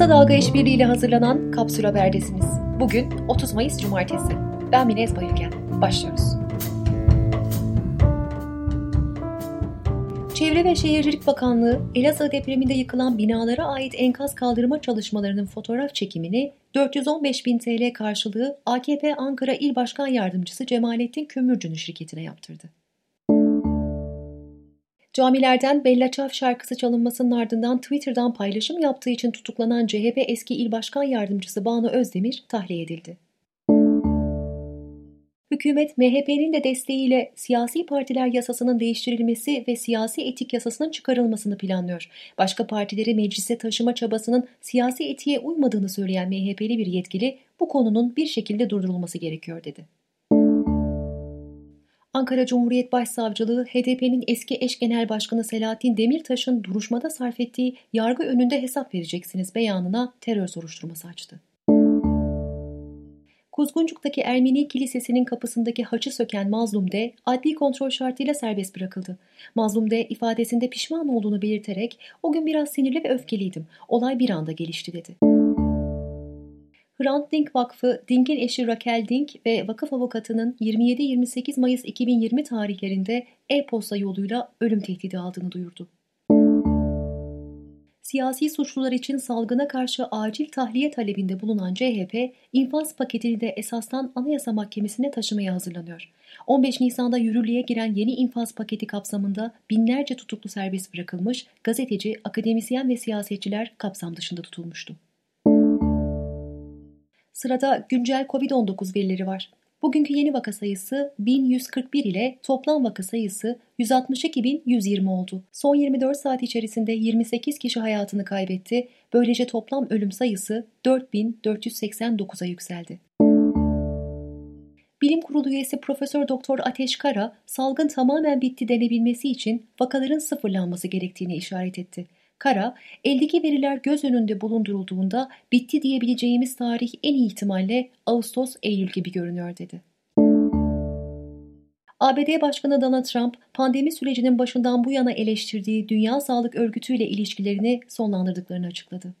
Kısa Dalga İşbirliği ile hazırlanan Kapsül Haber'desiniz. Bugün 30 Mayıs Cumartesi. Ben Minez Bayülgen. Başlıyoruz. Çevre ve Şehircilik Bakanlığı, Elazığ depreminde yıkılan binalara ait enkaz kaldırma çalışmalarının fotoğraf çekimini 415 bin TL karşılığı AKP Ankara İl Başkan Yardımcısı Cemalettin Kömürcü'nün şirketine yaptırdı. Camilerden Bella Çav şarkısı çalınmasının ardından Twitter'dan paylaşım yaptığı için tutuklanan CHP eski İl Başkan Yardımcısı Banu Özdemir tahliye edildi. Hükümet MHP'nin de desteğiyle siyasi partiler yasasının değiştirilmesi ve siyasi etik yasasının çıkarılmasını planlıyor. Başka partileri meclise taşıma çabasının siyasi etiğe uymadığını söyleyen MHP'li bir yetkili bu konunun bir şekilde durdurulması gerekiyor dedi. Ankara Cumhuriyet Başsavcılığı HDP'nin eski eş genel başkanı Selahattin Demirtaş'ın duruşmada sarf ettiği yargı önünde hesap vereceksiniz beyanına terör soruşturması açtı. Kuzguncuk'taki Ermeni Kilisesi'nin kapısındaki haçı söken Mazlum D, adli kontrol şartıyla serbest bırakıldı. Mazlum D ifadesinde pişman olduğunu belirterek o gün biraz sinirli ve öfkeliydim. Olay bir anda gelişti dedi. Hrant Dink Vakfı, Dink'in eşi Raquel Dink ve vakıf avukatının 27-28 Mayıs 2020 tarihlerinde e-posta yoluyla ölüm tehdidi aldığını duyurdu. Siyasi suçlular için salgına karşı acil tahliye talebinde bulunan CHP, infaz paketini de esastan Anayasa Mahkemesi'ne taşımaya hazırlanıyor. 15 Nisan'da yürürlüğe giren yeni infaz paketi kapsamında binlerce tutuklu serbest bırakılmış, gazeteci, akademisyen ve siyasetçiler kapsam dışında tutulmuştu. Sırada güncel COVID-19 verileri var. Bugünkü yeni vaka sayısı 1141 ile toplam vaka sayısı 162.120 oldu. Son 24 saat içerisinde 28 kişi hayatını kaybetti. Böylece toplam ölüm sayısı 4489'a yükseldi. Bilim Kurulu üyesi Profesör Doktor Ateş Kara, salgın tamamen bitti denebilmesi için vakaların sıfırlanması gerektiğini işaret etti. Kara, eldeki veriler göz önünde bulundurulduğunda bitti diyebileceğimiz tarih en iyi ihtimalle Ağustos-Eylül gibi görünüyor dedi. ABD Başkanı Donald Trump, pandemi sürecinin başından bu yana eleştirdiği Dünya Sağlık Örgütü ile ilişkilerini sonlandırdıklarını açıkladı.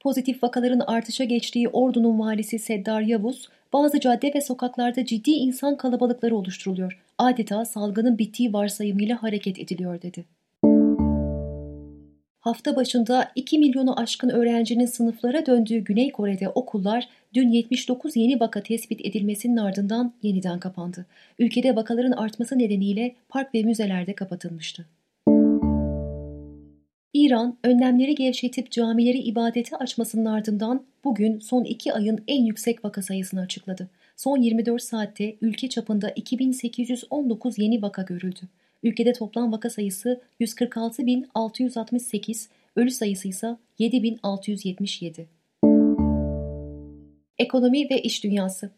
Pozitif vakaların artışa geçtiği Ordu'nun valisi Seddar Yavuz, bazı cadde ve sokaklarda ciddi insan kalabalıkları oluşturuluyor. Adeta salgının bittiği varsayımıyla hareket ediliyor dedi. Hafta başında 2 milyonu aşkın öğrencinin sınıflara döndüğü Güney Kore'de okullar dün 79 yeni vaka tespit edilmesinin ardından yeniden kapandı. Ülkede vakaların artması nedeniyle park ve müzelerde kapatılmıştı. İran, önlemleri gevşetip camileri ibadete açmasının ardından bugün son iki ayın en yüksek vaka sayısını açıkladı. Son 24 saatte ülke çapında 2819 yeni vaka görüldü. Ülkede toplam vaka sayısı 146.668, ölü sayısı ise 7.677. Ekonomi ve iş dünyası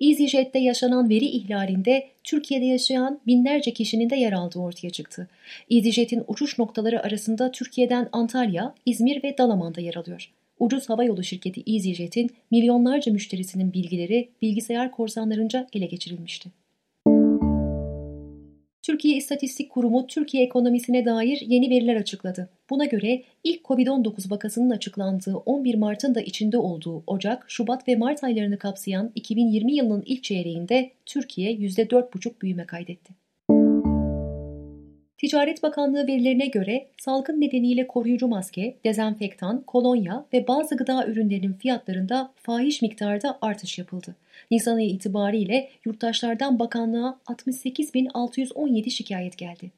EasyJet'te yaşanan veri ihlalinde Türkiye'de yaşayan binlerce kişinin de yer aldığı ortaya çıktı. EasyJet'in uçuş noktaları arasında Türkiye'den Antalya, İzmir ve Dalaman'da yer alıyor. Ucuz havayolu şirketi EasyJet'in milyonlarca müşterisinin bilgileri bilgisayar korsanlarınca ele geçirilmişti. Türkiye İstatistik Kurumu Türkiye ekonomisine dair yeni veriler açıkladı. Buna göre ilk COVID-19 vakasının açıklandığı 11 Mart'ın da içinde olduğu Ocak, Şubat ve Mart aylarını kapsayan 2020 yılının ilk çeyreğinde Türkiye %4,5 büyüme kaydetti. Ticaret Bakanlığı verilerine göre salgın nedeniyle koruyucu maske, dezenfektan, kolonya ve bazı gıda ürünlerinin fiyatlarında fahiş miktarda artış yapıldı. Nisan ayı itibariyle yurttaşlardan bakanlığa 68.617 şikayet geldi.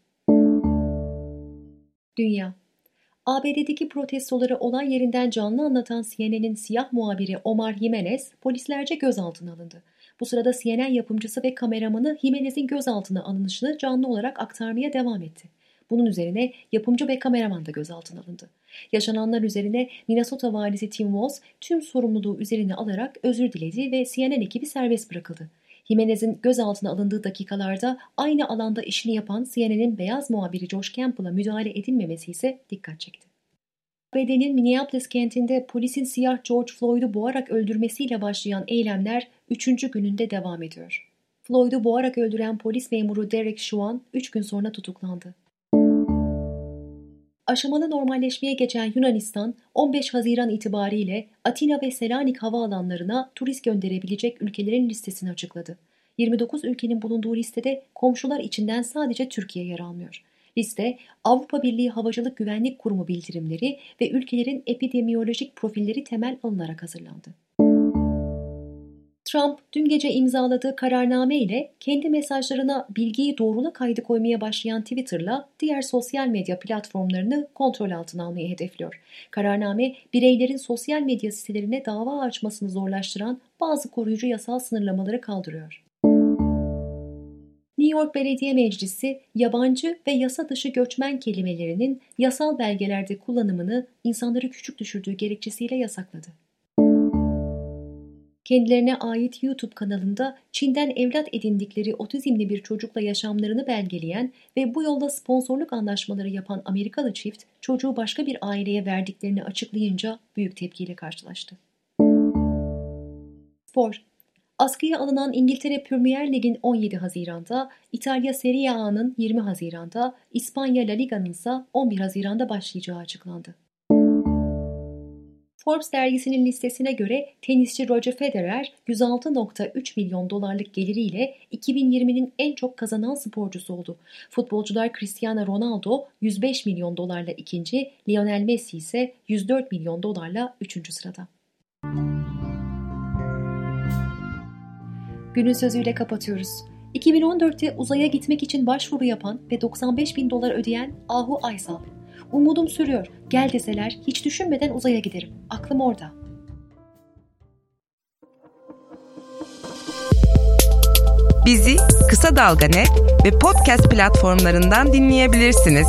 Dünya ABD'deki protestoları olay yerinden canlı anlatan CNN'in siyah muhabiri Omar Jimenez polislerce gözaltına alındı. Bu sırada CNN yapımcısı ve kameramanı Jimenez'in gözaltına alınışını canlı olarak aktarmaya devam etti. Bunun üzerine yapımcı ve kameraman da gözaltına alındı. Yaşananlar üzerine Minnesota valisi Tim Walz tüm sorumluluğu üzerine alarak özür diledi ve CNN ekibi serbest bırakıldı. Jimenez'in gözaltına alındığı dakikalarda aynı alanda işini yapan CNN'in beyaz muhabiri Josh Campbell'a müdahale edilmemesi ise dikkat çekti. ABD'nin Minneapolis kentinde polisin siyah George Floyd'u boğarak öldürmesiyle başlayan eylemler 3. gününde devam ediyor. Floyd'u boğarak öldüren polis memuru Derek Chauvin 3 gün sonra tutuklandı. Aşamalı normalleşmeye geçen Yunanistan 15 Haziran itibariyle Atina ve Selanik havaalanlarına turist gönderebilecek ülkelerin listesini açıkladı. 29 ülkenin bulunduğu listede komşular içinden sadece Türkiye yer almıyor. Liste Avrupa Birliği Havacılık Güvenlik Kurumu bildirimleri ve ülkelerin epidemiyolojik profilleri temel alınarak hazırlandı. Trump dün gece imzaladığı kararname ile kendi mesajlarına bilgiyi doğrula kaydı koymaya başlayan Twitter'la diğer sosyal medya platformlarını kontrol altına almayı hedefliyor. Kararname bireylerin sosyal medya sitelerine dava açmasını zorlaştıran bazı koruyucu yasal sınırlamaları kaldırıyor. New York Belediye Meclisi yabancı ve yasa dışı göçmen kelimelerinin yasal belgelerde kullanımını insanları küçük düşürdüğü gerekçesiyle yasakladı. Kendilerine ait YouTube kanalında Çin'den evlat edindikleri otizmli bir çocukla yaşamlarını belgeleyen ve bu yolda sponsorluk anlaşmaları yapan Amerikalı çift çocuğu başka bir aileye verdiklerini açıklayınca büyük tepkiyle karşılaştı. Spor Askıya alınan İngiltere Premier Lig'in 17 Haziran'da, İtalya Serie A'nın 20 Haziran'da, İspanya La Liga'nın ise 11 Haziran'da başlayacağı açıklandı. Forbes dergisinin listesine göre tenisçi Roger Federer 106.3 milyon dolarlık geliriyle 2020'nin en çok kazanan sporcusu oldu. Futbolcular Cristiano Ronaldo 105 milyon dolarla ikinci, Lionel Messi ise 104 milyon dolarla üçüncü sırada. Günün sözüyle kapatıyoruz. 2014'te uzaya gitmek için başvuru yapan ve 95 bin dolar ödeyen Ahu Aysal. Umudum sürüyor. Gel deseler hiç düşünmeden uzaya giderim. Aklım orada. Bizi Kısa Dalga ve podcast platformlarından dinleyebilirsiniz.